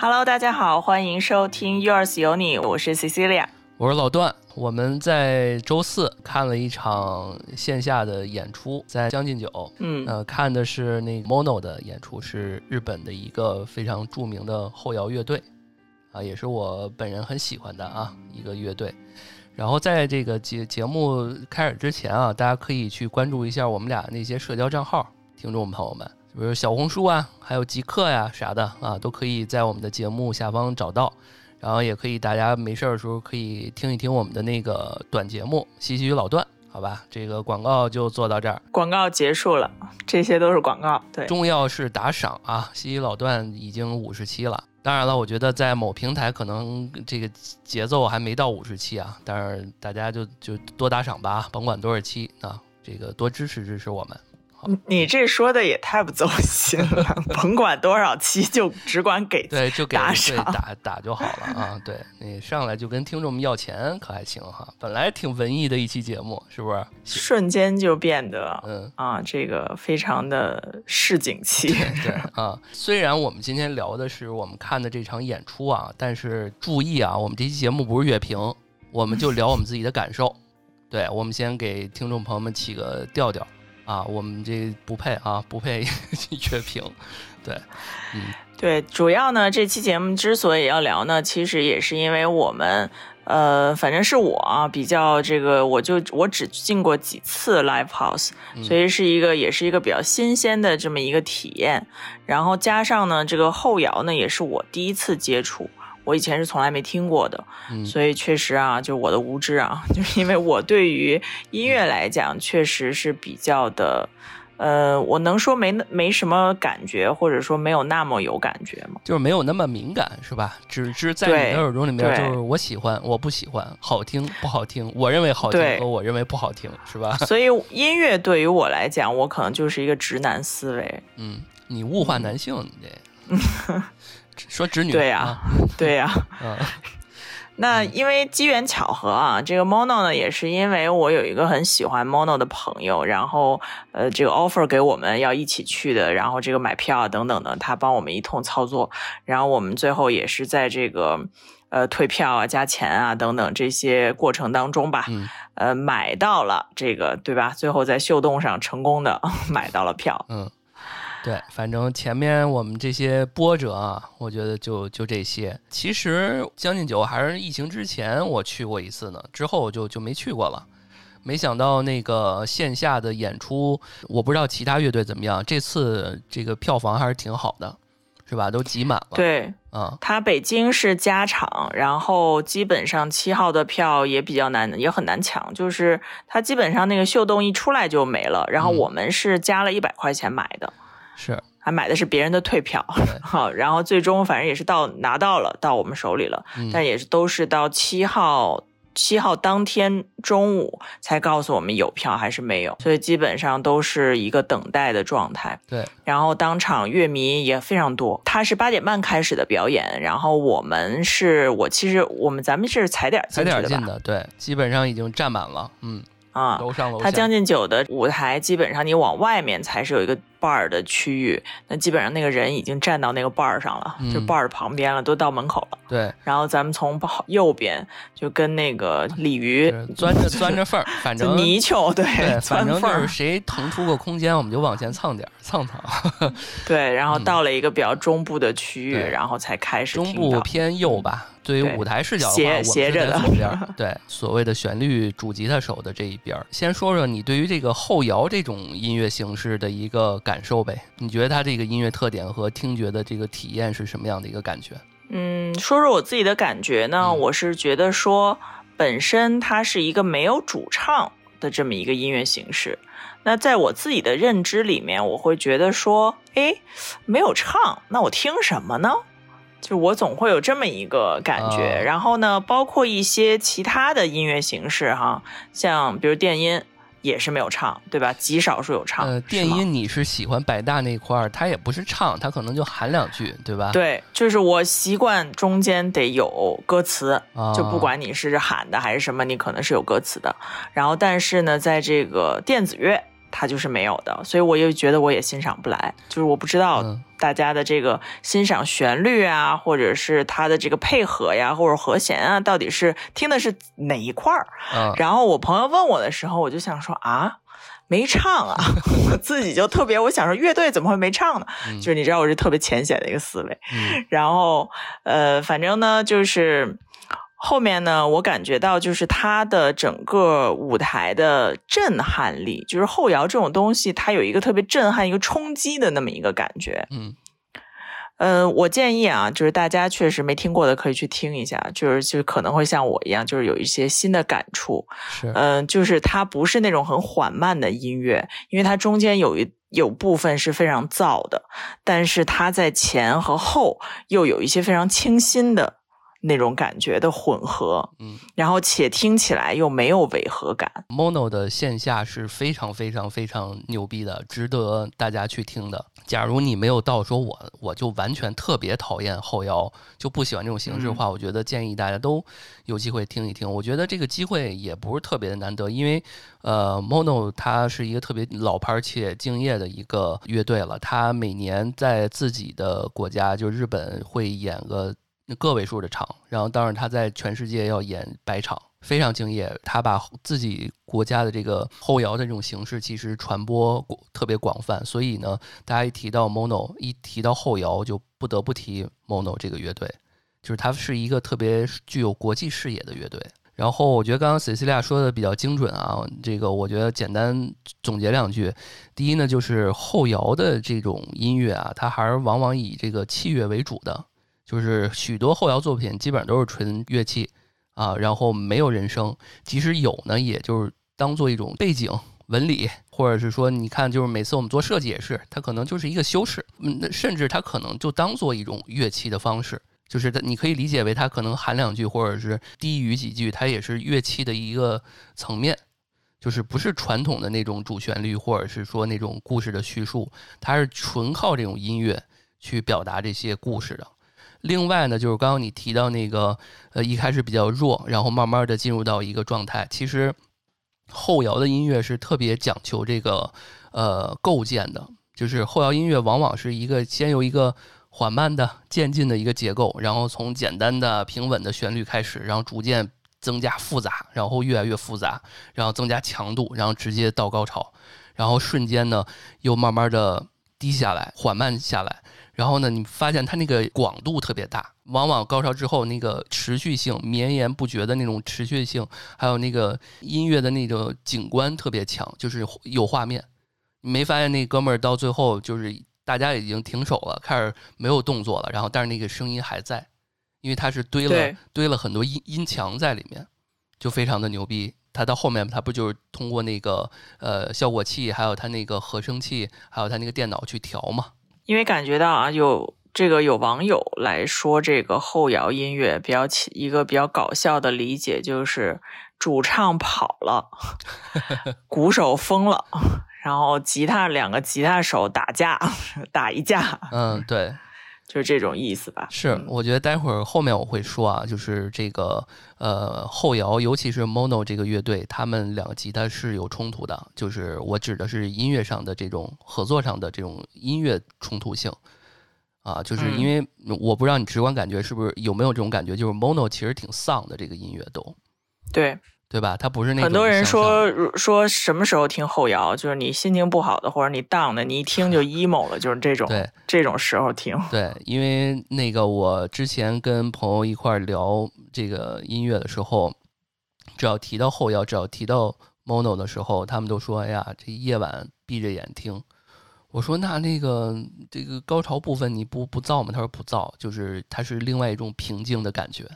Hello，大家好，欢迎收听 Yours 有你，我是 Cecilia，我是老段。我们在周四看了一场线下的演出，在将进酒。嗯，呃，看的是那 Mono 的演出，是日本的一个非常著名的后摇乐队，啊，也是我本人很喜欢的啊一个乐队。然后在这个节节目开始之前啊，大家可以去关注一下我们俩那些社交账号，听众朋友们。比如小红书啊，还有极客呀啥的啊，都可以在我们的节目下方找到。然后也可以大家没事儿的时候可以听一听我们的那个短节目《西西与老段》，好吧？这个广告就做到这儿。广告结束了，这些都是广告。对，重要是打赏啊！西西老段已经五十期了。当然了，我觉得在某平台可能这个节奏还没到五十期啊，但是大家就就多打赏吧，甭管多少期啊，这个多支持支持我们。你这说的也太不走心了，甭管多少期，就只管给对，就给打打打就好了啊！对你上来就跟听众们要钱，可还行哈？本来挺文艺的一期节目，是不是？瞬间就变得嗯啊，这个非常的市井气。对啊，虽然我们今天聊的是我们看的这场演出啊，但是注意啊，我们这期节目不是乐评，我们就聊我们自己的感受。对，我们先给听众朋友们起个调调。啊，我们这不配啊，不配乐评，对，嗯，对，主要呢，这期节目之所以要聊呢，其实也是因为我们，呃，反正是我啊，比较这个，我就我只进过几次 live house，所以是一个也是一个比较新鲜的这么一个体验，然后加上呢，这个后摇呢，也是我第一次接触。我以前是从来没听过的，所以确实啊，就我的无知啊，就是因为我对于音乐来讲，确实是比较的，呃，我能说没没什么感觉，或者说没有那么有感觉吗？就是没有那么敏感，是吧？只是在你的耳朵里面，就是我喜欢，我不喜欢，好听不好听，我认为好听和我认为不好听，是吧？所以音乐对于我来讲，我可能就是一个直男思维。嗯，你物化男性，你这。说侄女对呀，对呀。嗯，那因为机缘巧合啊，这个 Mono 呢，也是因为我有一个很喜欢 Mono 的朋友，然后呃，这个 offer 给我们要一起去的，然后这个买票啊等等的，他帮我们一通操作，然后我们最后也是在这个呃退票啊、加钱啊等等这些过程当中吧，呃，买到了这个对吧？最后在秀动上成功的买到了票，嗯。对，反正前面我们这些波折啊，我觉得就就这些。其实将近九还是疫情之前我去过一次呢，之后就就没去过了。没想到那个线下的演出，我不知道其他乐队怎么样，这次这个票房还是挺好的，是吧？都挤满了。对，嗯，它北京是加场，然后基本上七号的票也比较难，也很难抢。就是它基本上那个秀动一出来就没了，然后我们是加了一百块钱买的。是，还买的是别人的退票，好，然后最终反正也是到拿到了，到我们手里了，但也是都是到七号七号当天中午才告诉我们有票还是没有，所以基本上都是一个等待的状态。对，然后当场乐迷也非常多，他是八点半开始的表演，然后我们是我其实我们咱们是踩点踩点进的，对，基本上已经站满了，嗯啊，楼上楼下，他将近九的舞台基本上你往外面才是有一个。bar 的区域，那基本上那个人已经站到那个 bar 上了，就 bar 旁边了，都到门口了。对，然后咱们从右边就跟那个鲤鱼钻着钻着缝儿，反正泥鳅对，反正就是谁腾出个空间，我们就往前蹭点蹭蹭。对，然后到了一个比较中部的区域，然后才开始中部偏右吧。对于舞台视角的话，我们在左边。对，所谓的旋律主吉他手的这一边。先说说你对于这个后摇这种音乐形式的一个。感受呗，你觉得它这个音乐特点和听觉的这个体验是什么样的一个感觉？嗯，说说我自己的感觉呢，我是觉得说，本身它是一个没有主唱的这么一个音乐形式。那在我自己的认知里面，我会觉得说，哎，没有唱，那我听什么呢？就我总会有这么一个感觉。然后呢，包括一些其他的音乐形式，哈，像比如电音。也是没有唱，对吧？极少数有唱。呃，电音你是喜欢百大那块儿，他也不是唱，他可能就喊两句，对吧？对，就是我习惯中间得有歌词，就不管你是喊的还是什么，你可能是有歌词的。然后，但是呢，在这个电子乐，它就是没有的，所以我又觉得我也欣赏不来，就是我不知道大家的这个欣赏旋律啊，或者是他的这个配合呀，或者和弦啊，到底是听的是哪一块儿？嗯，然后我朋友问我的时候，我就想说啊，没唱啊，我自己就特别，我想说乐队怎么会没唱呢？嗯就是你知道我是特别浅显的一个思维。嗯然后呃，反正呢，就是后面呢，我感觉到就是它的整个舞台的震撼力，就是后摇这种东西，它有一个特别震撼、一个冲击的那么一个感觉。嗯呃，我建议啊，就是大家确实没听过的可以去听一下，就是就可能会像我一样，就是有一些新的感触。是嗯、就是它不是那种很缓慢的音乐，因为它中间有一有部分是非常燥的，但是它在前和后又有一些非常清新的那种感觉的混合，嗯然后且听起来又没有违和感。，Mono 的线下是非常非常非常牛逼的，值得大家去听的。假如你没有到说我我就完全特别讨厌后摇，就不喜欢这种形式的话，我觉得建议大家都有机会听一听。我觉得这个机会也不是特别的难得，因为呃，Mono 它是一个特别老牌且敬业的一个乐队了，它每年在自己的国家就日本会演个个位数的场，然后当然他在全世界要演百场，非常敬业。他把自己国家的这个后摇的这种形式，其实传播广特别广泛，所以呢，大家一提到 Mono，一提到后摇，就不得不提 Mono 这个乐队，就是它是一个特别具有国际视野的乐队。然后我觉得刚刚 Cecilia 说的比较精准啊，这个我觉得简单总结两句。第一呢，就是后摇的这种音乐啊，它还是往往以这个器乐为主的，就是许多后摇作品基本上都是纯乐器啊，然后没有人声，即使有呢，也就是当做一种背景纹理，或者是说，你看，就是每次我们做设计也是，它可能就是一个修饰，嗯，甚至它可能就当做一种乐器的方式。就是，你可以理解为它可能喊两句，或者是低语几句，它也是乐器的一个层面，就是不是传统的那种主旋律，或者是说那种故事的叙述，它是纯靠这种音乐去表达这些故事的。另外呢，就是刚刚你提到那个，呃，一开始比较弱，然后慢慢的进入到一个状态。其实后摇的音乐是特别讲求这个呃构建的，就是后摇音乐往往是一个先由一个缓慢的渐进的一个结构，然后从简单的平稳的旋律开始，然后逐渐增加复杂，然后越来越复杂，然后增加强度，然后直接到高潮，然后瞬间呢又慢慢的低下来，缓慢下来。然后呢，你发现它那个广度特别大，往往高潮之后那个持续性、绵延不绝的那种持续性，还有那个音乐的那个景观特别强，就是有画面。你没发现那哥们儿到最后就是大家已经停手了，开始没有动作了，然后但是那个声音还在，因为它是堆了堆了很多音音墙在里面，就非常的牛逼。它到后面，它不就是通过那个呃效果器，还有它那个合成器，还有它那个电脑去调嘛？因为感觉到啊，有这个有网友来说这个后摇音乐比较起一个比较搞笑的理解，就是主唱跑了，鼓手疯了，然后吉他两个吉他手打架 打一架，嗯，对，就是这种意思吧？是嗯，我觉得待会儿后面我会说啊，就是这个呃后摇，尤其是 Mono 这个乐队，他们两个吉他是有冲突的，就是我指的是音乐上的这种合作上的这种音乐冲突性。啊，就是因为我不知道你直观感觉是不是有没有这种感觉，就是 Mono 其实挺丧的，这个音乐都。对，对吧？它不是那种很多人说说什么时候听后摇，就是你心情不好的或者你 down 的，你一听就 emo 了，就是这种对这种时候听。对，因为那个我之前跟朋友一块儿聊这个音乐的时候，只要提到后摇，只要提到 mono 的时候，他们都说：“哎呀，这夜晚闭着眼听。”我说：“那那个这个高潮部分你不不燥吗？”他说：“不燥，就是它是另外一种平静的感觉。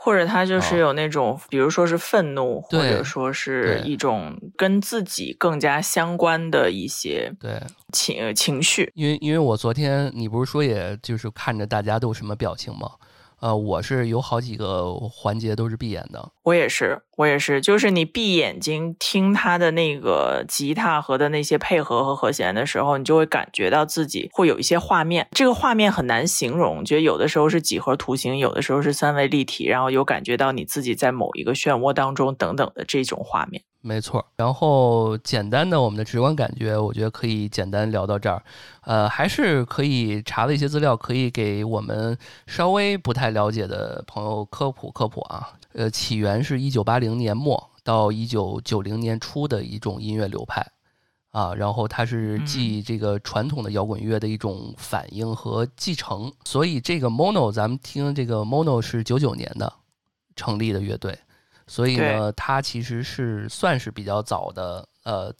或者他就是哦有那种，比如说是愤怒，或者说是一种跟自己更加相关的一些”对，情情绪。因为因为我昨天你不是说也就是看着大家都什么表情吗？呃，我是有好几个环节都是闭眼的。我也是，我也是，就是你闭眼睛听他的那个吉他和的那些配合和和弦的时候，你就会感觉到自己会有一些画面。这个画面很难形容，觉得有的时候是几何图形，有的时候是三维立体，然后有感觉到你自己在某一个漩涡当中等等的这种画面。没错，然后简单的我们的直观感觉，我觉得可以简单聊到这儿。呃，还是可以查了一些资料，可以给我们稍微不太了解的朋友科普科普啊。呃，起源是一九八零年末到一九九零年初的一种音乐流派啊，然后它是继这个传统的摇滚乐的一种反应和继承。所以这个 Mono，咱们听这个 Mono 是九九年的成立的乐队。所以呢，它其实是算是比较早的，呃，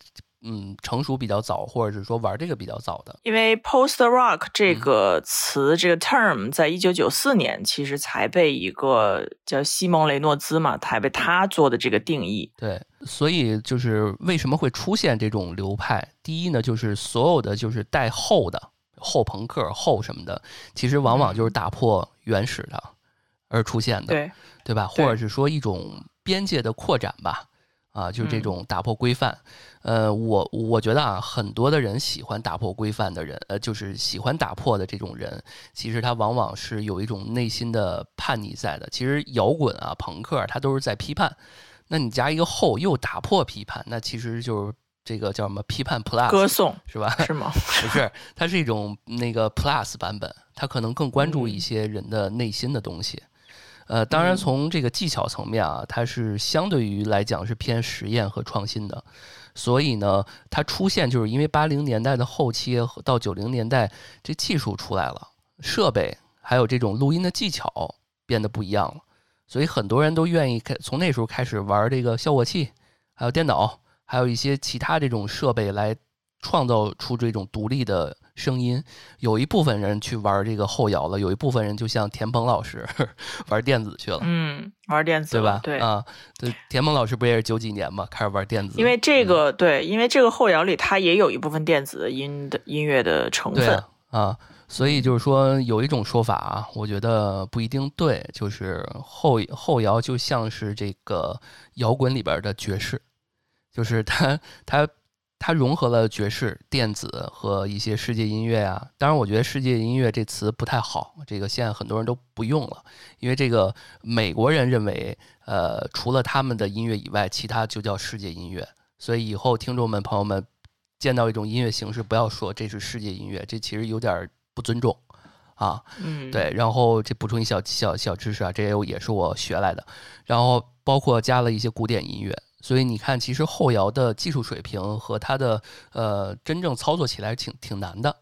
嗯，成熟比较早，或者是说玩这个比较早的。因为 post rock 这个词，这个 term 在一九九四年其实才被一个叫西蒙雷诺兹嘛，才被他做的这个定义。对，所以就是为什么会出现这种流派？第一呢，就是所有的就是带后的后朋克后什么的，其实往往就是打破原始的而出现的，对对吧？或者是说一种。边界的扩展吧，啊，就是这种打破规范。呃，我我觉得啊，很多的人喜欢打破规范的人，呃，就是喜欢打破的这种人，其实他往往是有一种内心的叛逆在的。其实摇滚啊、朋克，他都是在批判。那你加一个后，又打破批判，那其实就是这个叫什么批判 plus 歌颂是吧？是吗？不是，它是一种那个 plus 版本，它可能更关注一些人的内心的东西。呃，当然，从这个技巧层面啊，它是相对于来讲是偏实验和创新的，所以呢，它出现就是因为八零年代的后期到九零年代，这技术出来了，设备还有这种录音的技巧变得不一样了，所以很多人都愿意开从那时候开始玩这个效果器，还有电脑，还有一些其他这种设备来创造出这种独立的。声音有一部分人去玩这个后摇了，有一部分人就像田鹏老师 玩电子去了。嗯，玩电子对吧？对啊，对，田鹏老师不也是九几年嘛，开始玩电子。因为这个对，因为这个后摇里它也有一部分电子音的音乐的成分啊，所以就是说有一种说法啊，我觉得不一定对，就是后后摇就像是这个摇滚里边的爵士，就是它它。它融合了爵士、电子和一些世界音乐啊。当然，我觉得“世界音乐”这词不太好，这个现在很多人都不用了，因为这个美国人认为，呃，除了他们的音乐以外，其他就叫世界音乐。所以以后听众们、朋友们见到一种音乐形式，不要说这是世界音乐，这其实有点不尊重啊。嗯，对。然后这补充一小小小知识啊，这也也是我学来的。然后包括加了一些古典音乐。所以你看，其实后摇的技术水平和它的呃真正操作起来挺挺难的，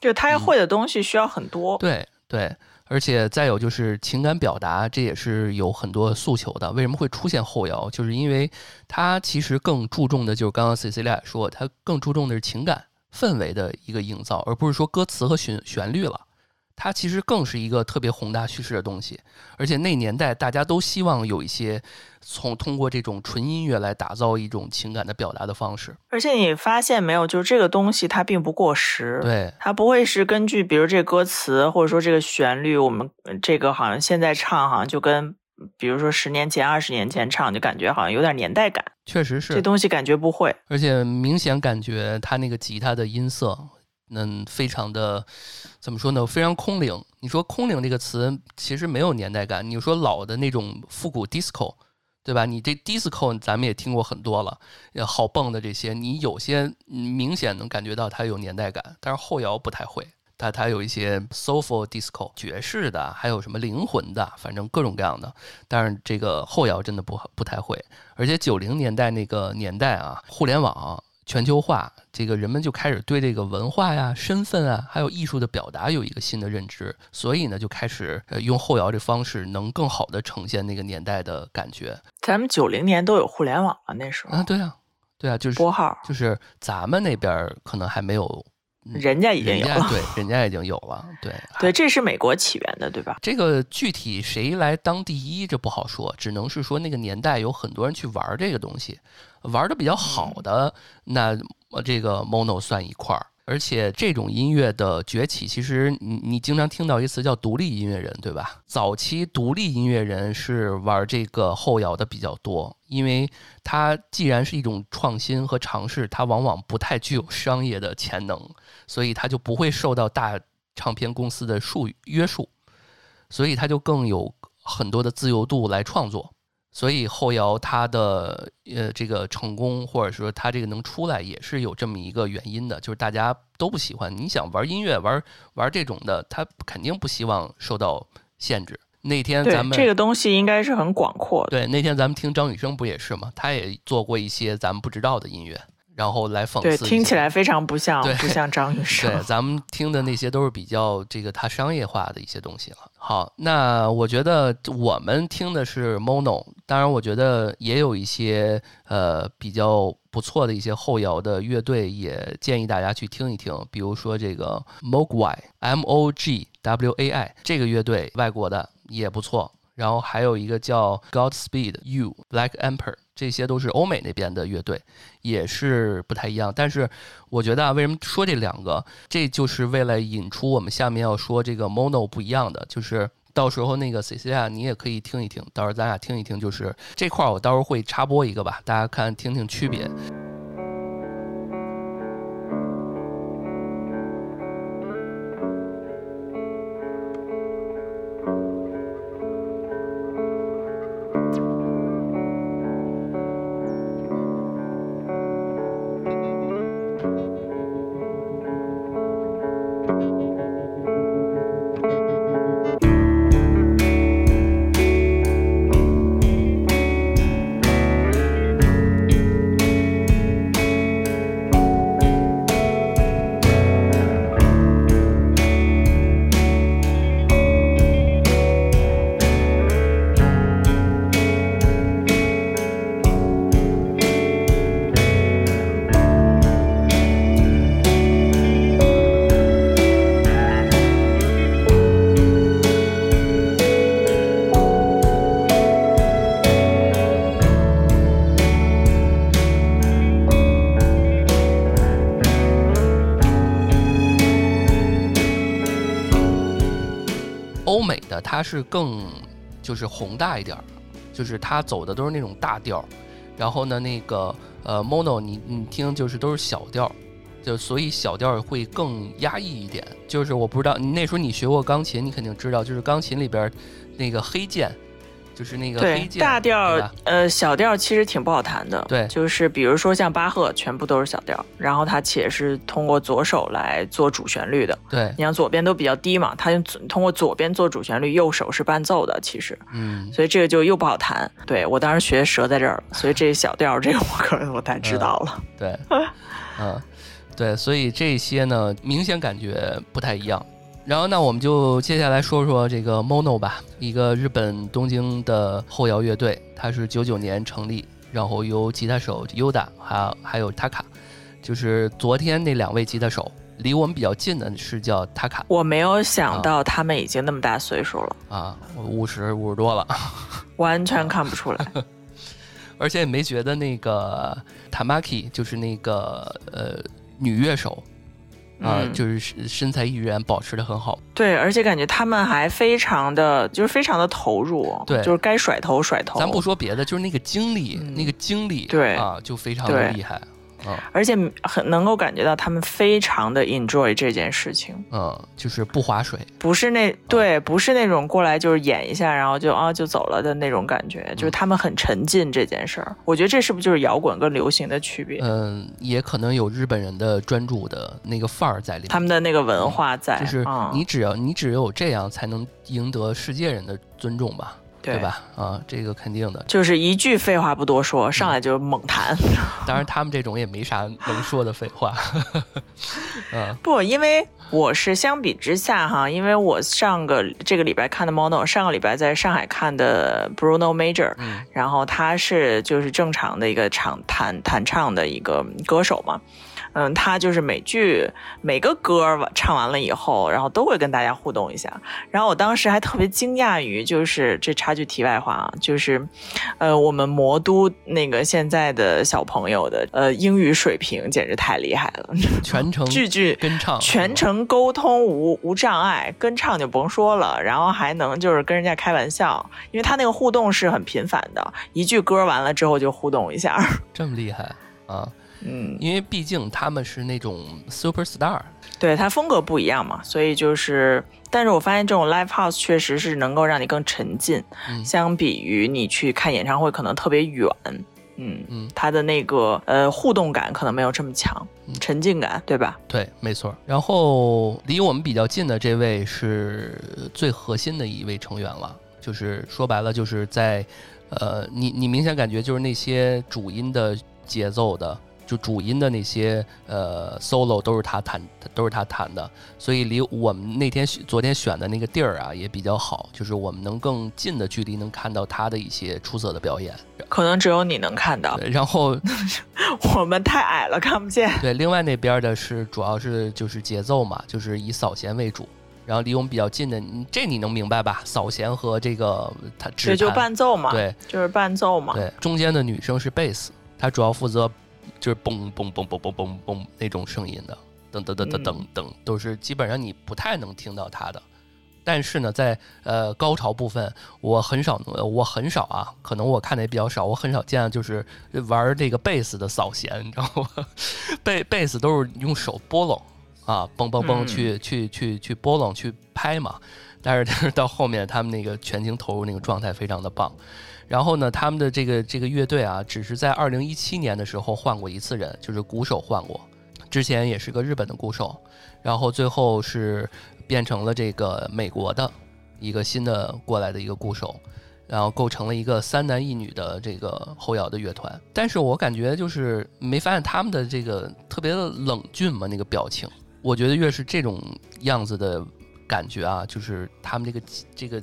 就他要会的东西需要很多。对对，而且再有就是情感表达，这也是有很多诉求的。为什么会出现后摇？就是因为它其实更注重的就是刚刚 C C 俩说，它更注重的是情感氛围的一个营造，而不是说歌词和旋旋律了。它其实更是一个特别宏大叙事的东西，而且那年代大家都希望有一些从通过这种纯音乐来打造一种情感的表达的方式。而且你发现没有，就是这个东西它并不过时，对，它不会是根据比如这歌词或者说这个旋律，我们这个好像现在唱好像就跟比如说十年前、二十年前唱就感觉好像有点年代感，确实是这东西感觉不会，而且明显感觉它那个吉他的音色。嗯，非常的怎么说呢？非常空灵。你说“空灵”这个词其实没有年代感。你说老的那种复古 disco，对吧？你这 disco 咱们也听过很多了，好蹦的这些，你有些明显能感觉到它有年代感。但是后摇不太会，它它有一些 soulful disco 爵士的，还有什么灵魂的，反正各种各样的。但是这个后摇真的不不太会。而且九零年代那个年代啊，互联网。全球化，这个人们就开始对这个文化呀、身份啊，还有艺术的表达有一个新的认知，所以呢，就开始呃用后摇这方式，能更好的呈现那个年代的感觉。咱们九零年都有互联网了，那时候啊，对啊，对啊，就是拨号，就是咱们那边可能还没有。人家已经有了，对，人家已经有了，对，对，这是美国起源的，对吧？这个具体谁来当第一，这不好说，只能是说那个年代有很多人去玩这个东西，玩的比较好的，那这个 Mono 算一块儿。而且这种音乐的崛起，其实你你经常听到一词叫独立音乐人，对吧？早期独立音乐人是玩这个后摇的比较多，因为它既然是一种创新和尝试，它往往不太具有商业的潜能，所以它就不会受到大唱片公司的束约束，所以它就更有很多的自由度来创作。所以后摇它的呃这个成功，或者说它这个能出来，也是有这么一个原因的，就是大家都不喜欢。你想玩音乐，玩玩这种的，他肯定不希望受到限制。那天咱们这个东西应该是很广阔的。对，那天咱们听张雨生不也是吗？他也做过一些咱们不知道的音乐。然后来讽刺，对，听起来非常不像，不像张雨生。对，咱们听的那些都是比较这个他商业化的一些东西了。好，那我觉得我们听的是 Mono，当然我觉得也有一些呃比较不错的一些后摇的乐队，也建议大家去听一听。比如说这个 Mogwai，M O G W A I 这个乐队，外国的也不错。然后还有一个叫 Godspeed You，Black Emperor。这些都是欧美那边的乐队，也是不太一样。但是我觉得啊，为什么说这两个？这就是为了引出我们下面要说这个 Mono 不一样的，就是到时候那个 c c 啊，你也可以听一听，到时候咱俩听一听，就是这块儿我到时候会插播一个吧，大家看听听区别。是更就是宏大一点儿，就是他走的都是那种大调，然后呢，那个呃，mono 你你听就是都是小调，就所以小调会更压抑一点。就是我不知道你那时候你学过钢琴，你肯定知道，就是钢琴里边那个黑键。就是那个对大调，呃，小调其实挺不好弹的。对，就是比如说像巴赫，全部都是小调，然后他且是通过左手来做主旋律的。对，你像左边都比较低嘛，他用通过左边做主旋律，右手是伴奏的，其实，嗯，所以这个就又不好弹。对我当时学折在这儿了，所以这小调这个我可能我太知道了。对，嗯，对，所以这些呢，明显感觉不太一样。然后，那我们就接下来说说这个 Mono 吧，一个日本东京的后摇乐队，它是九九年成立，然后由吉他手 Yoda 还有还有 Taka，就是昨天那两位吉他手，离我们比较近的是叫 Taka。我没有想到他们已经那么大岁数了啊，五十五十多了，完全看不出来，而且也没觉得那个 Tamaki 就是那个呃女乐手。啊，就是身身材依然保持的很好，对，而且感觉他们还非常的，就是非常的投入，对，就是该甩头甩头。咱不说别的，就是那个精力，那个精力，对啊，就非常的厉害。而且很能够感觉到他们非常的 enjoy 这件事情，嗯，就是不划水，不是那对，不是那种过来就是演一下，然后就啊就走了的那种感觉，就是他们很沉浸这件事儿。我觉得这是不是就是摇滚跟流行的区别？嗯，也可能有日本人的专注的那个范儿在里面，他们的那个文化在，就是你只要你只有这样才能赢得世界人的尊重吧。对吧？啊，这个肯定的，就是一句废话不多说，上来就猛弹。当然，他们这种也没啥能说的废话。嗯，不，因为我是相比之下哈，因为我上个这个礼拜看的 Mono，上个礼拜在上海看的 Bruno Major，嗯，然后他是就是正常的一个唱弹弹唱的一个歌手嘛。嗯，他就是每句每个歌唱完了以后，然后都会跟大家互动一下。然后我当时还特别惊讶于，就是这插句题外话啊，就是呃，我们魔都那个现在的小朋友的呃英语水平简直太厉害了，全程句句跟唱，全程沟通无无障碍，跟唱就甭说了，然后还能就是跟人家开玩笑，因为他那个互动是很频繁的，一句歌完了之后就互动一下，这么厉害啊！嗯，因为毕竟他们是那种 super star，对他风格不一样嘛，所以就是，但是我发现这种 live house 确实是能够让你更沉浸，相比于你去看演唱会可能特别远，嗯嗯，他的那个呃互动感可能没有这么强，沉浸感，对吧？对，没错。然后离我们比较近的这位是最核心的一位成员了，就是说白了就是在，呃，你你明显感觉就是那些主音的节奏的。就主音的那些呃 solo 都是他弹，都是他弹的，所以离我们那天昨天选的那个地儿啊也比较好，就是我们能更近的距离能看到他的一些出色的表演。可能只有你能看到，然后 我们太矮了看不见。对，另外那边的是主要是就是节奏嘛，就是以扫弦为主，然后离我们比较近的，这你能明白吧？扫弦和这个他这就伴奏嘛，对，就是伴奏嘛。对，中间的女生是贝斯，她主要负责。就是嘣嘣嘣嘣嘣嘣嘣那种声音的，噔噔噔噔噔噔，都是基本上你不太能听到它的。但是呢，在呃高潮部分，我很少，我很少啊，可能我看的也比较少，我很少见就是玩这个贝斯的扫弦，你知道吗？贝贝斯都是用手拨弄啊，嘣嘣嘣去去去去拨弄去拍嘛。但是 但是到后面他们那个全情投入那个状态非常的棒。然后呢，他们的这个这个乐队啊，只是在二零一七年的时候换过一次人，就是鼓手换过，之前也是个日本的鼓手，然后最后是变成了这个美国的一个新的过来的一个鼓手，然后构成了一个三男一女的这个后摇的乐团。但是我感觉就是没发现他们的这个特别的冷峻嘛，那个表情，我觉得越是这种样子的感觉啊，就是他们这个这个。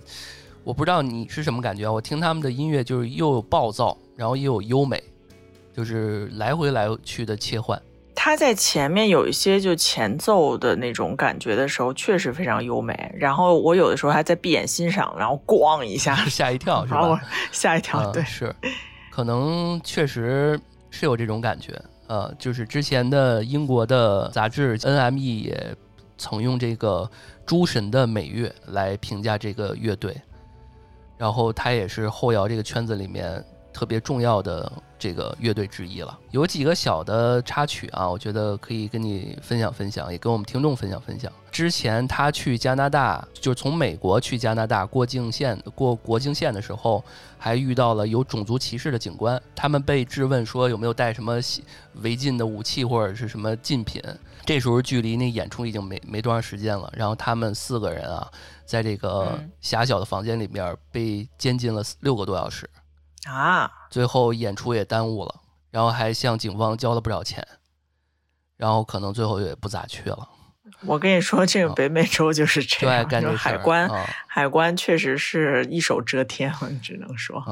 我不知道你是什么感觉啊，我听他们的音乐就是又有暴躁，然后又有优美，就是来回来去的切换。他在前面有一些就前奏的那种感觉的时候，确实非常优美。然后我有的时候还在闭眼欣赏，然后咣一下吓一跳，是吧？吓一跳，对，是，可能确实是有这种感觉。呃，就是之前的英国的杂志 NME 也曾用这个“诸神的美乐”来评价这个乐队。然后他也是后摇这个圈子里面特别重要的这个乐队之一了。有几个小的插曲啊，我觉得可以跟你分享分享，也跟我们听众分享分享。之前他去加拿大，就是从美国去加拿大过境线过国境线的时候，还遇到了有种族歧视的警官，他们被质问说有没有带什么违禁的武器或者是什么禁品。这时候距离那演出已经没没多长时间了，然后他们四个人啊。在这个狭小的房间里面被监禁了六个多小时，啊！最后演出也耽误了，然后还向警方交了不少钱，然后可能最后也不咋去了。我跟你说，这个北美洲就是这样，就海关，海关确实是一手遮天，我只能说，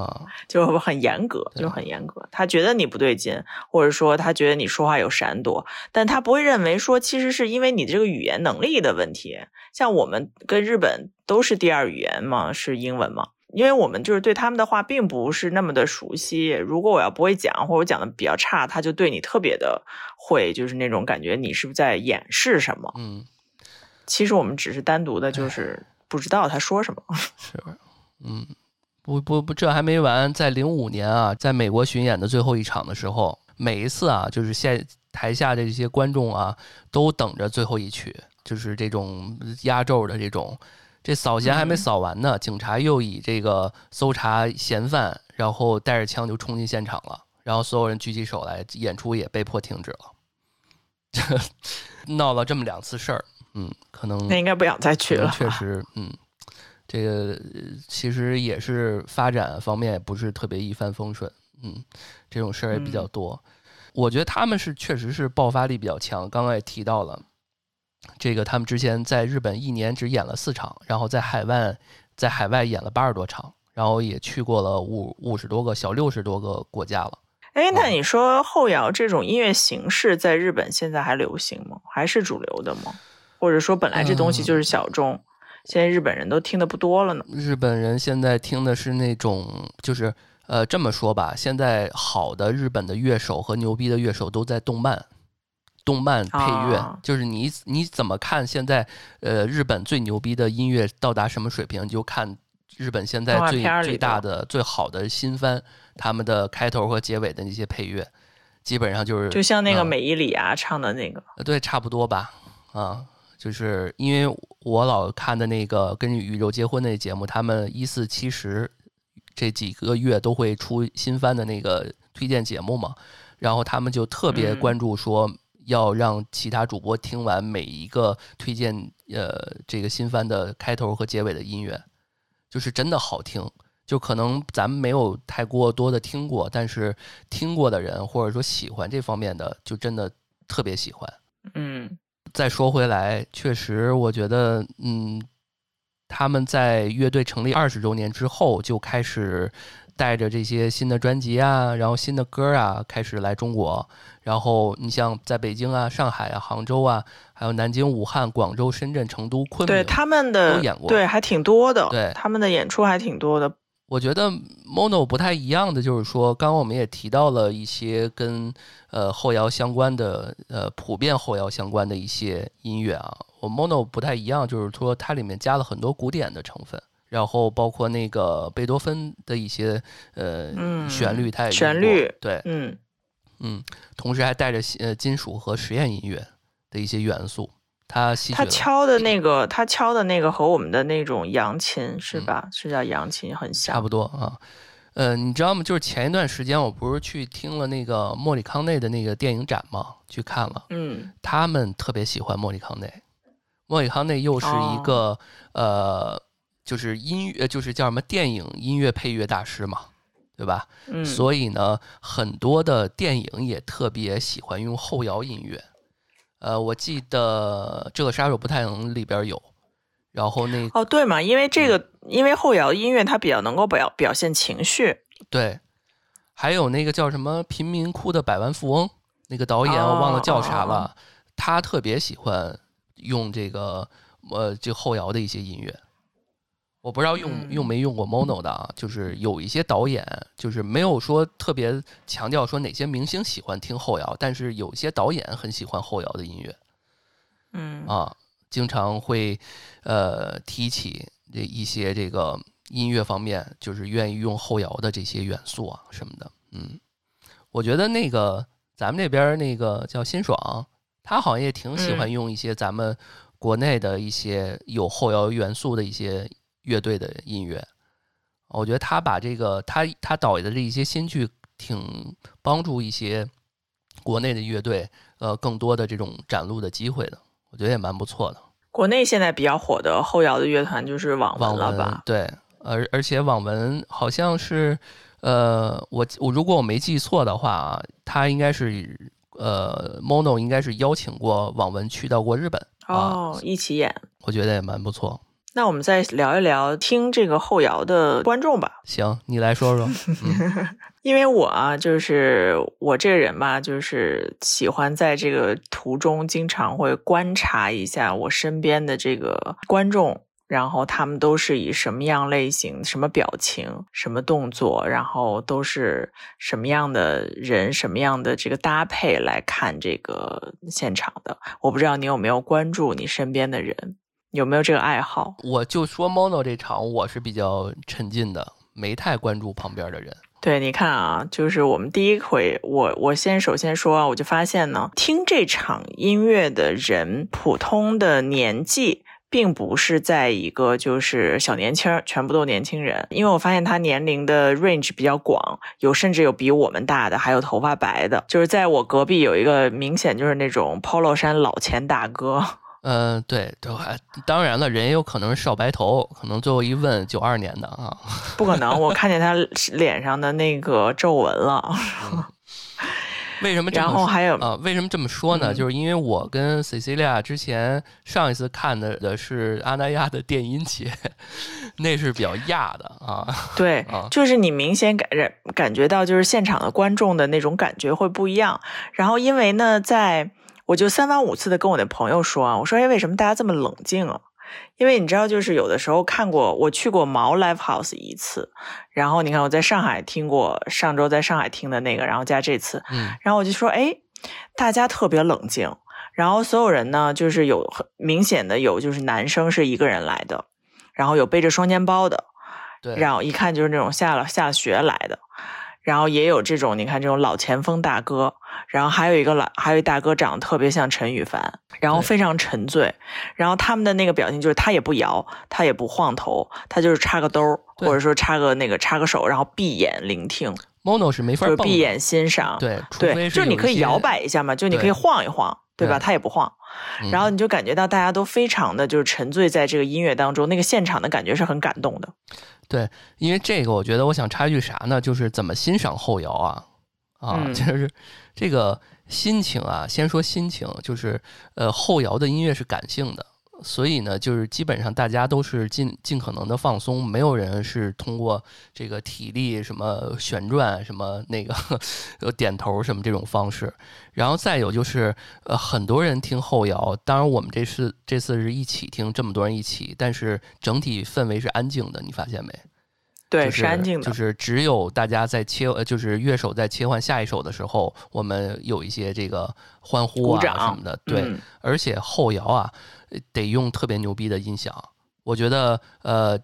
就很严格，就很严格。他觉得你不对劲，或者说他觉得你说话有闪躲，但他不会认为说，其实是因为你这个语言能力的问题。像我们跟日本都是第二语言嘛，是英文嘛。因为我们就是对他们的话并不是那么的熟悉，如果我要不会讲，或者我讲的比较差，他就对你特别的会，就是那种感觉，你是不是在掩饰什么？嗯，其实我们只是单独的，就是不知道他说什么。是，嗯，不不不，这还没完，在零五年啊，在美国巡演的最后一场的时候，每一次啊，就是现台下的这些观众啊，都等着最后一曲，就是这种压轴的这种。这扫弦还没扫完呢，警察又以这个搜查嫌犯，然后带着枪就冲进现场了，然后所有人举起手来，演出也被迫停止了。闹了这么两次事儿，嗯，可能那应该不想再去了。确实，嗯，这个其实也是发展方面也不是特别一帆风顺，嗯，这种事儿也比较多。我觉得他们是确实是爆发力比较强，刚刚也提到了。这个他们之前在日本一年只演了四场，然后在海外在海外演了八十多场，然后也去过了五五十多个小六十多个国家了。哎，那你说后摇这种音乐形式在日本现在还流行吗？还是主流的吗？或者说本来这东西就是小众，现在日本人都听的不多了呢？日本人现在听的是那种，就是呃这么说吧，现在好的日本的乐手和牛逼的乐手都在动漫。动漫配乐就是你你怎么看现在呃日本最牛逼的音乐到达什么水平？就看日本现在最最大的最好的新番，他们的开头和结尾的那些配乐，基本上就是就像那个美伊里啊唱的那个，对，差不多吧。啊，就是因为我老看的那个跟宇宙结婚那节目，他们一四七十这几个月都会出新番的那个推荐节目嘛，然后他们就特别关注说。要让其他主播听完每一个推荐，呃，这个新番的开头和结尾的音乐，就是真的好听。就可能咱们没有太过多的听过，但是听过的人或者说喜欢这方面的，就真的特别喜欢。嗯，再说回来，确实，我觉得，嗯，他们在乐队成立二十周年之后就开始。带着这些新的专辑啊，然后新的歌啊，开始来中国。然后你像在北京啊、上海啊、杭州啊，还有南京、武汉、广州、深圳、成都、昆明，对他们的都演过，对，还挺多的。对他们的演出还挺多的。我觉得 Mono 不太一样的就是说，刚刚我们也提到了一些跟呃后摇相关的，呃普遍后摇相关的一些音乐啊。我 Mono 不太一样，就是说它里面加了很多古典的成分。然后包括那个贝多芬的一些呃旋律，它也旋律对，嗯嗯，同时还带着呃金属和实验音乐的一些元素。他他敲的那个，他敲的那个和我们的那种扬琴是吧？是叫扬琴，很像。差不多啊，呃，你知道吗？就是前一段时间，我不是去听了那个莫里康内的那个电影展嘛，去看了。嗯，他们特别喜欢莫里康内。莫里康内又是一个呃。就是音乐，就是叫什么电影音乐配乐大师嘛，对吧？嗯，所以呢，很多的电影也特别喜欢用后摇音乐。呃，我记得《这个杀手不太冷》里边有，然后那哦，对嘛，因为这个，因为后摇音乐它比较能够表表现情绪。对，还有那个叫什么《贫民窟的百万富翁》，那个导演我忘了叫啥了，他特别喜欢用这个呃，就后摇的一些音乐。我不知道用用没用过 mono 的啊，就是有一些导演，就是没有说特别强调说哪些明星喜欢听后摇，但是有些导演很喜欢后摇的音乐，嗯。啊，经常会呃提起这一些这个音乐方面，就是愿意用后摇的这些元素啊什么的，嗯，我觉得那个咱们这边那个叫辛爽，他好像也挺喜欢用一些咱们国内的一些有后摇元素的一些。乐队的音乐，我觉得他把这个他他导的这一些新剧，挺帮助一些国内的乐队，呃，更多的这种展露的机会的，我觉得也蛮不错的。国内现在比较火的后摇的乐团就是网文了吧？对，而而且网文好像是，呃，我我如果我没记错的话啊，他应该是呃，mono 应该是邀请过网文去到过日本哦，一起演，我觉得也蛮不错。那我们再聊一聊听这个后摇的观众吧。行，你来说说。因为我啊，就是我这个人吧，就是喜欢在这个途中经常会观察一下我身边的这个观众，然后他们都是以什么样类型、什么表情、什么动作，然后都是什么样的人、什么样的这个搭配来看这个现场的。我不知道你有没有关注你身边的人。有没有这个爱好？我就说 mono 这场，我是比较沉浸的，没太关注旁边的人。对，你看啊，就是我们第一回，我我先首先说啊，我就发现呢，听这场音乐的人，普通的年纪，并不是在一个就是小年轻，全部都年轻人。因为我发现他年龄的 range 比较广，有甚至有比我们大的，还有头发白的。就是在我隔壁有一个明显就是那种 polo 衫老钱大哥。嗯，对，都还当然了，人也有可能是少白头，可能最后一问九二年的啊，不可能，我看见他脸上的那个皱纹了。为什么这么然后还有啊？为什么这么说呢？嗯就是因为我跟 Cecilia 之前上一次看的的是阿那亚的电音节，那是比较亚的啊。对 啊，就是你明显感感觉到，就是现场的观众的那种感觉会不一样。然后因为呢，在我就三番五次的跟我的朋友说啊，我说哎，为什么大家这么冷静啊？因为你知道，就是有的时候看过，我去过毛 Live House 一次，然后你看我在上海听过上周在上海听的那个，然后加这次，嗯。然后我就说，哎，大家特别冷静，然后所有人呢，就是有很明显的有，就是男生是一个人来的，然后有背着双肩包的，对，然后一看就是那种下了下了学来的，然后也有这种你看这种老前锋大哥，然后还有一个老还有一大哥长得特别像陈羽凡，然后非常沉醉，然后他们的那个表情就是他也不摇，他也不晃头，他就是插个兜儿，或者说插个那个插个手，然后闭眼聆听，Mono 是没法蹦的，就是闭眼欣赏，对，对，就是你可以摇摆一下嘛，就你可以晃一晃，对吧？他也不晃，嗯然后你就感觉到大家都非常的就是沉醉在这个音乐当中，那个现场的感觉是很感动的。对，因为这个，我觉得我想插一句啥呢？就是怎么欣赏后摇啊？啊，嗯 就是这个心情啊。先说心情，就是呃，后摇的音乐是感性的，所以呢，就是基本上大家都是尽尽可能的放松，没有人是通过这个体力什么旋转什么那个呃点头什么这种方式。然后再有就是呃，很多人听后摇，当然我们这次这次是一起听，这么多人一起，但是整体氛围是安静的，你发现没？对，就是安静的，就是只有大家在切，呃，就是乐手在切换下一首的时候，我们有一些这个欢呼啊什么的，对。嗯而且后摇啊，呃得用特别牛逼的音响。我觉得，呃，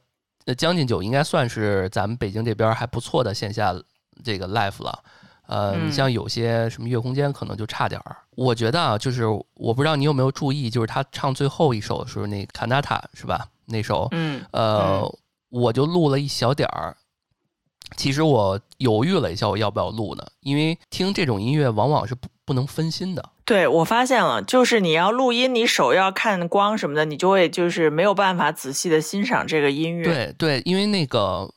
呃将进酒应该算是咱们北京这边还不错的线下这个 live 了。呃，你嗯像有些什么月空间可能就差点儿。我觉得啊，就是我不知道你有没有注意，就是他唱最后一首的时候，那卡纳塔是吧？那首，嗯呃，我就录了一小点儿。其实我犹豫了一下，我要不要录呢？因为听这种音乐往往是不不能分心的。对我发现了，就是你要录音，你手要看光什么的，你就会就是没有办法仔细的欣赏这个音乐。对对，因为那个呃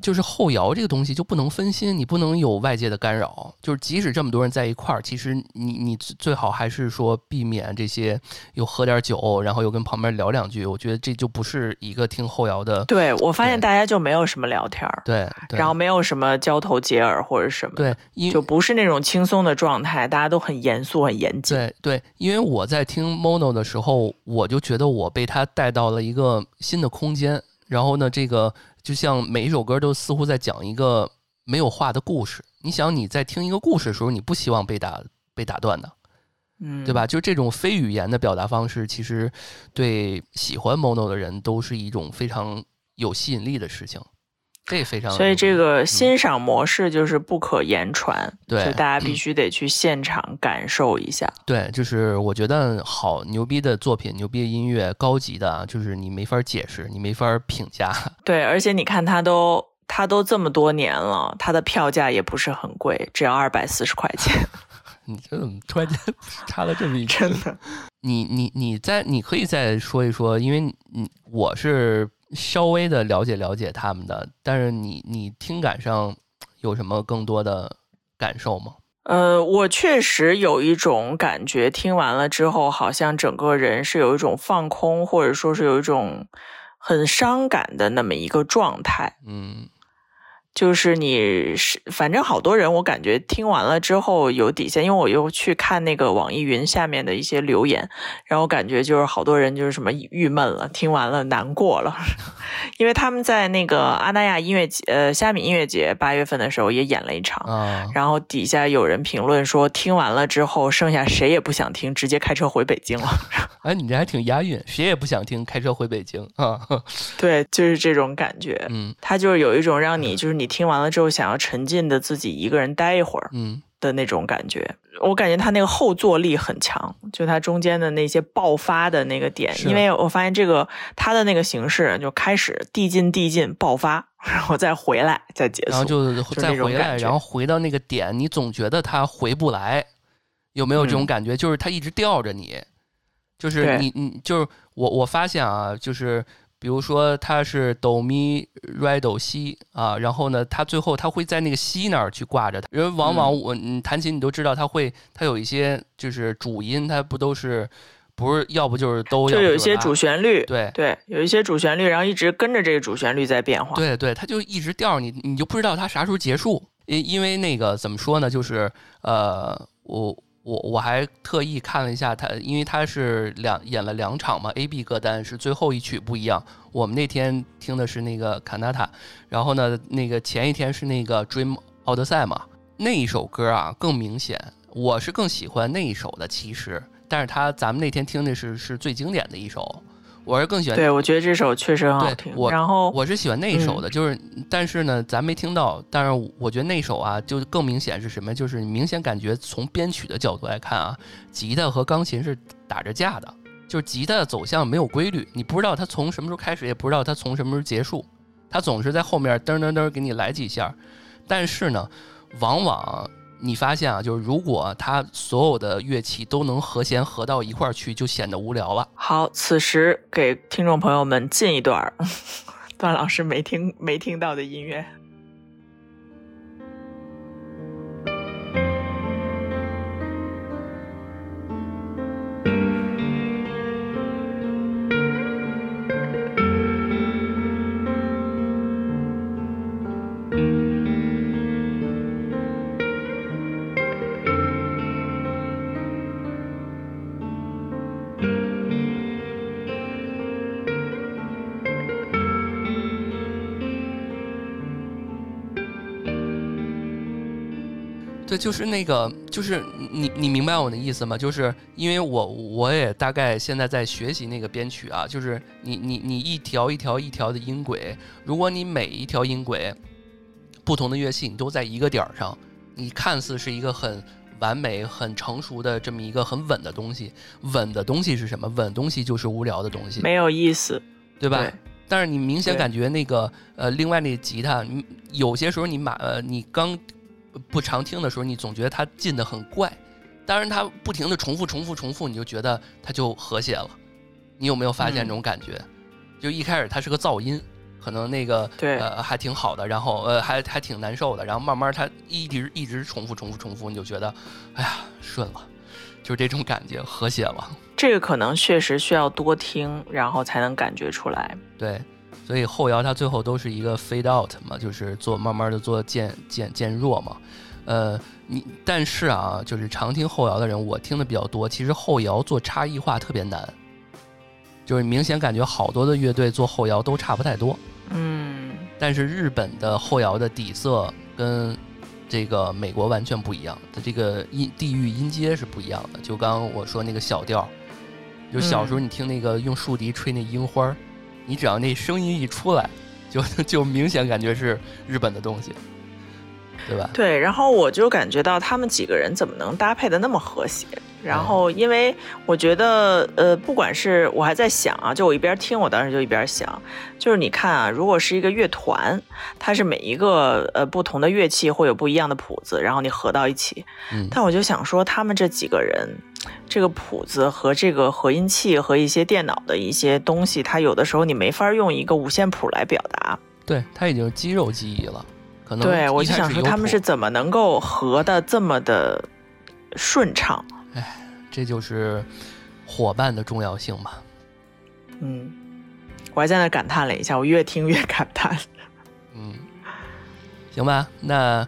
就是后摇这个东西就不能分心，你不能有外界的干扰。就是即使这么多人在一块儿，其实你你最最好还是说避免这些又喝点酒，然后又跟旁边聊两句。我觉得这就不是一个听后摇的。对我发现大家就没有什么聊天儿，对对，然后没有什么交头接耳或者什么，，对，因就不是那种轻松的状态，大家都很严肃、很严谨。对对，因为我在听 Mono 的时候，我就觉得我被他带到了一个新的空间。然后呢，这个就像每一首歌都似乎在讲一个没有话的故事。你想你在听一个故事的时候，你不希望被打被打断的，嗯，对吧？就这种非语言的表达方式，其实对喜欢 Mono 的人都是一种非常有吸引力的事情。这非常，所以这个欣赏模式就是不可言传，嗯对就大家必须得去现场感受一下。对，就是我觉得好牛逼的作品、牛逼的音乐、高级的啊，就是你没法解释，你没法评价。对，而且你看他都他都这么多年了，他的票价也不是很贵，只要二百四十块钱，你这怎么突然间 差了这么一真的。你你你再你可以再说一说，因为你我是稍微的了解了解他们的，但是你你听感上有什么更多的感受吗？呃，我确实有一种感觉，听完了之后，好像整个人是有一种放空，或者说是有一种很伤感的那么一个状态。嗯就是你是，反正好多人，我感觉听完了之后有底线，因为我又去看那个网易云下面的一些留言，然后感觉就是好多人就是什么郁闷了，听完了难过了，因为他们在那个阿那亚音乐节，呃，虾米音乐节八月份的时候也演了一场，啊，然后底下有人评论说，听完了之后，剩下谁也不想听，直接开车回北京了。哎，你这还挺押韵，谁也不想听，开车回北京啊，对，就是这种感觉。嗯它就是有一种让你，就是你听完了之后想要沉浸的自己一个人待一会儿嗯的那种感觉。我感觉它那个后坐力很强，就它中间的那些爆发的那个点，因为我发现这个它的那个形式就开始递进递进爆发，然后再回来再结束，然后就再回来，然后回到那个点，你总觉得他回不来，有没有这种嗯感觉？就是他一直吊着你，就是你你就是我我发现啊，就是比如说它是哆咪来哆西啊，然后呢，它最后它会在那个西那儿去挂着它。因为往往我你弹琴你都知道，它会它有一些就是主音，它不都是不是要不就是都就有一些主旋律，对对，有一些主旋律，然后一直跟着这个主旋律在变化。对对，它就一直调你，你就不知道它啥时候结束。因因为那个怎么说呢，就是呃我。我我还特意看了一下他，因为他是两演了两场嘛，A B 歌单是最后一曲不一样。我们那天听的是那个卡纳塔，然后呢，那个前一天是那个 Dream 奥德赛嘛，那一首歌啊更明显，我是更喜欢那一首的其实，但是他咱们那天听的是是最经典的一首。我是更喜欢，对我觉得这首确实很好听。我然后我是喜欢那一首的，就是但是呢，咱没听到。但是我觉得那首啊，就更明显是什么？就是明显感觉从编曲的角度来看啊，吉他和钢琴是打着架的，就是吉他的走向没有规律，你不知道它从什么时候开始，也不知道它从什么时候结束，它总是在后面噔噔噔给你来几下。但是呢，往往。你发现啊，就是如果他所有的乐器都能和弦合到一块儿去，就显得无聊了。好，此时给听众朋友们进一段 段老师没听没听到的音乐。就是那个，就是你你明白我的意思吗？就是因为我我也大概现在在学习那个编曲啊，就是你你你一条一条一条的音轨，如果你每一条音轨不同的乐器你都在一个点儿上，你看似是一个很完美、很成熟的这么一个很稳的东西，稳的东西是什么？稳东西就是无聊的东西，没有意思，对吧？但是你明显感觉那个呃，另外那吉他，你有些时候你买呃，你刚。不常听的时候，你总觉得它进的很怪，当然它不停的重复、重复、重复，你就觉得它就和谐了。你有没有发现这种感觉？就一开始它是个噪音，可能那个对呃还挺好的，然后呃还还挺难受的，然后慢慢它一直一直重复、重复、重复，你就觉得哎呀顺了，就是这种感觉和谐了。这个可能确实需要多听，然后才能感觉出来。对。所以后摇它最后都是一个 fade out 嘛，就是做慢慢的做渐渐渐弱嘛，呃，你但是啊，就是常听后摇的人，我听的比较多，其实后摇做差异化特别难，就是明显感觉好多的乐队做后摇都差不太多，嗯，但是日本的后摇的底色跟这个美国完全不一样，它这个音地域音阶是不一样的，就刚刚我说那个小调，就小时候你听那个用竖笛吹那樱花。你只要那声音一出来，就 就明显感觉是日本的东西，对吧？对，然后我就感觉到他们几个人怎么能搭配的那么和谐？然后，因为我觉得，呃，不管是我还在想啊，就我一边听，我当时就一边想，就是你看啊，如果是一个乐团，它是每一个呃不同的乐器会有不一样的谱子，然后你合到一起，嗯，但我就想说，他们这几个人。这个谱子和这个合音器和一些电脑的一些东西，它有的时候你没法用一个五线谱来表达。对，它已经肌肉记忆了。可能对我就想说，他们是怎么能够合的这么的顺畅？哎，这就是伙伴的重要性嘛。嗯，我还在那感叹了一下，我越听越感叹。嗯，行吧，那。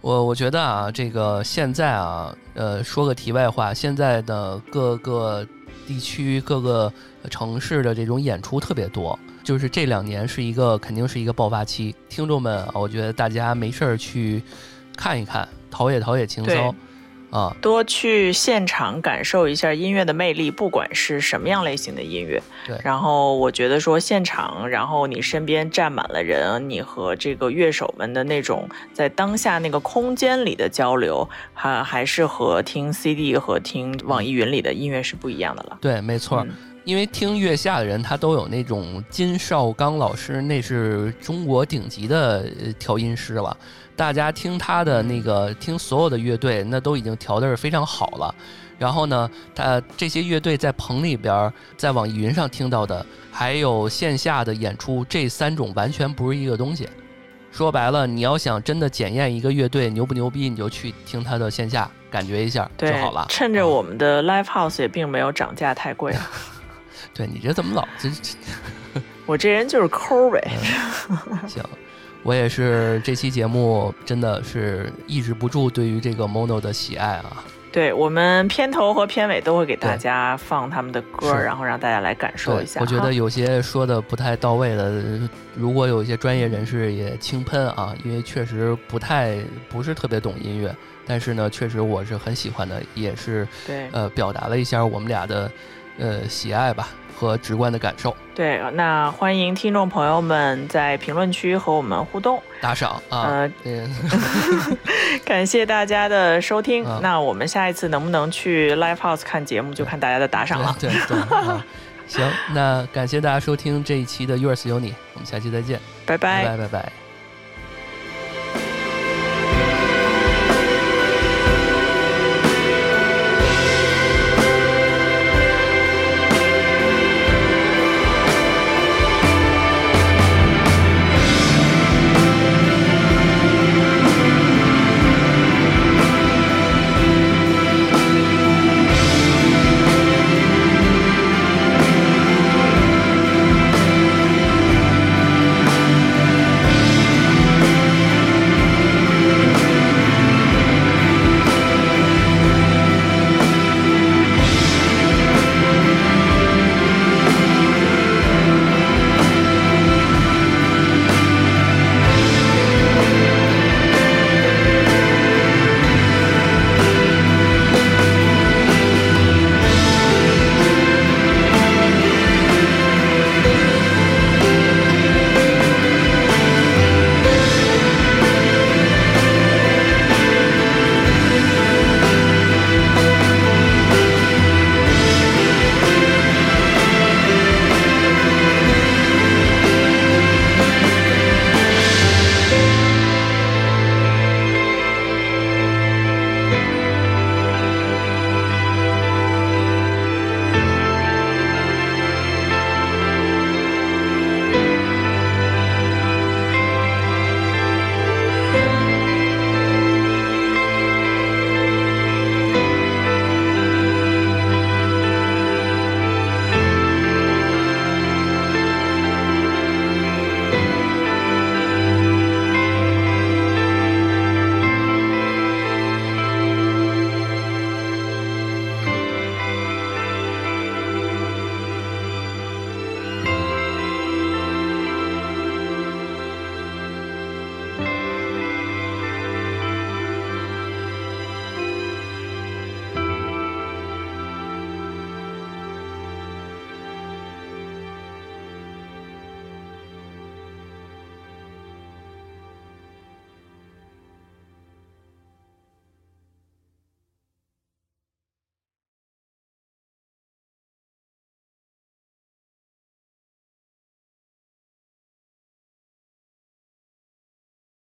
我我觉得啊，这个现在啊，呃，说个题外话，现在的各个地区、各个城市的这种演出特别多，就是这两年是一个肯定是一个爆发期。听众们，我觉得大家没事儿去看一看，陶冶陶冶情操。啊，多去现场感受一下音乐的魅力，不管是什么样类型的音乐。对，然后我觉得说现场，然后你身边站满了人，你和这个乐手们的那种在当下那个空间里的交流，还还是和听 CD 和听网易云里的音乐是不一样的了。对，没错。因为听月下的人，他都有那种金少刚老师，那是中国顶级的调音师了。大家听他的那个，听所有的乐队，那都已经调的是非常好了。然后呢，他这些乐队在棚里边，在网易云上听到的，还有线下的演出，这三种完全不是一个东西。说白了，你要想真的检验一个乐队牛不牛逼，你就去听他的线下，感觉一下就好了。趁着我们的 live house 也并没有涨价太贵啊。对你这怎么老这？我这人就是抠呗。行。我也是这期节目真的是抑制不住对于这个 Mono 的喜爱啊！对我们片头和片尾都会给大家放他们的歌，然后让大家来感受一下。我觉得有些说的不太到位的，如果有一些专业人士也轻喷啊，因为确实不太不是特别懂音乐，但是呢，确实我是很喜欢的，也是对呃表达了一下我们俩的呃喜爱吧。和直观的感受。对，那欢迎听众朋友们在评论区和我们互动打赏啊！呃，感谢大家的收听。那我们下一次能不能去 Live House 看节目，就看大家的打赏了。对对，行，那感谢大家收听这一期的 Yours 有你，我们下期再见，拜拜拜拜拜拜。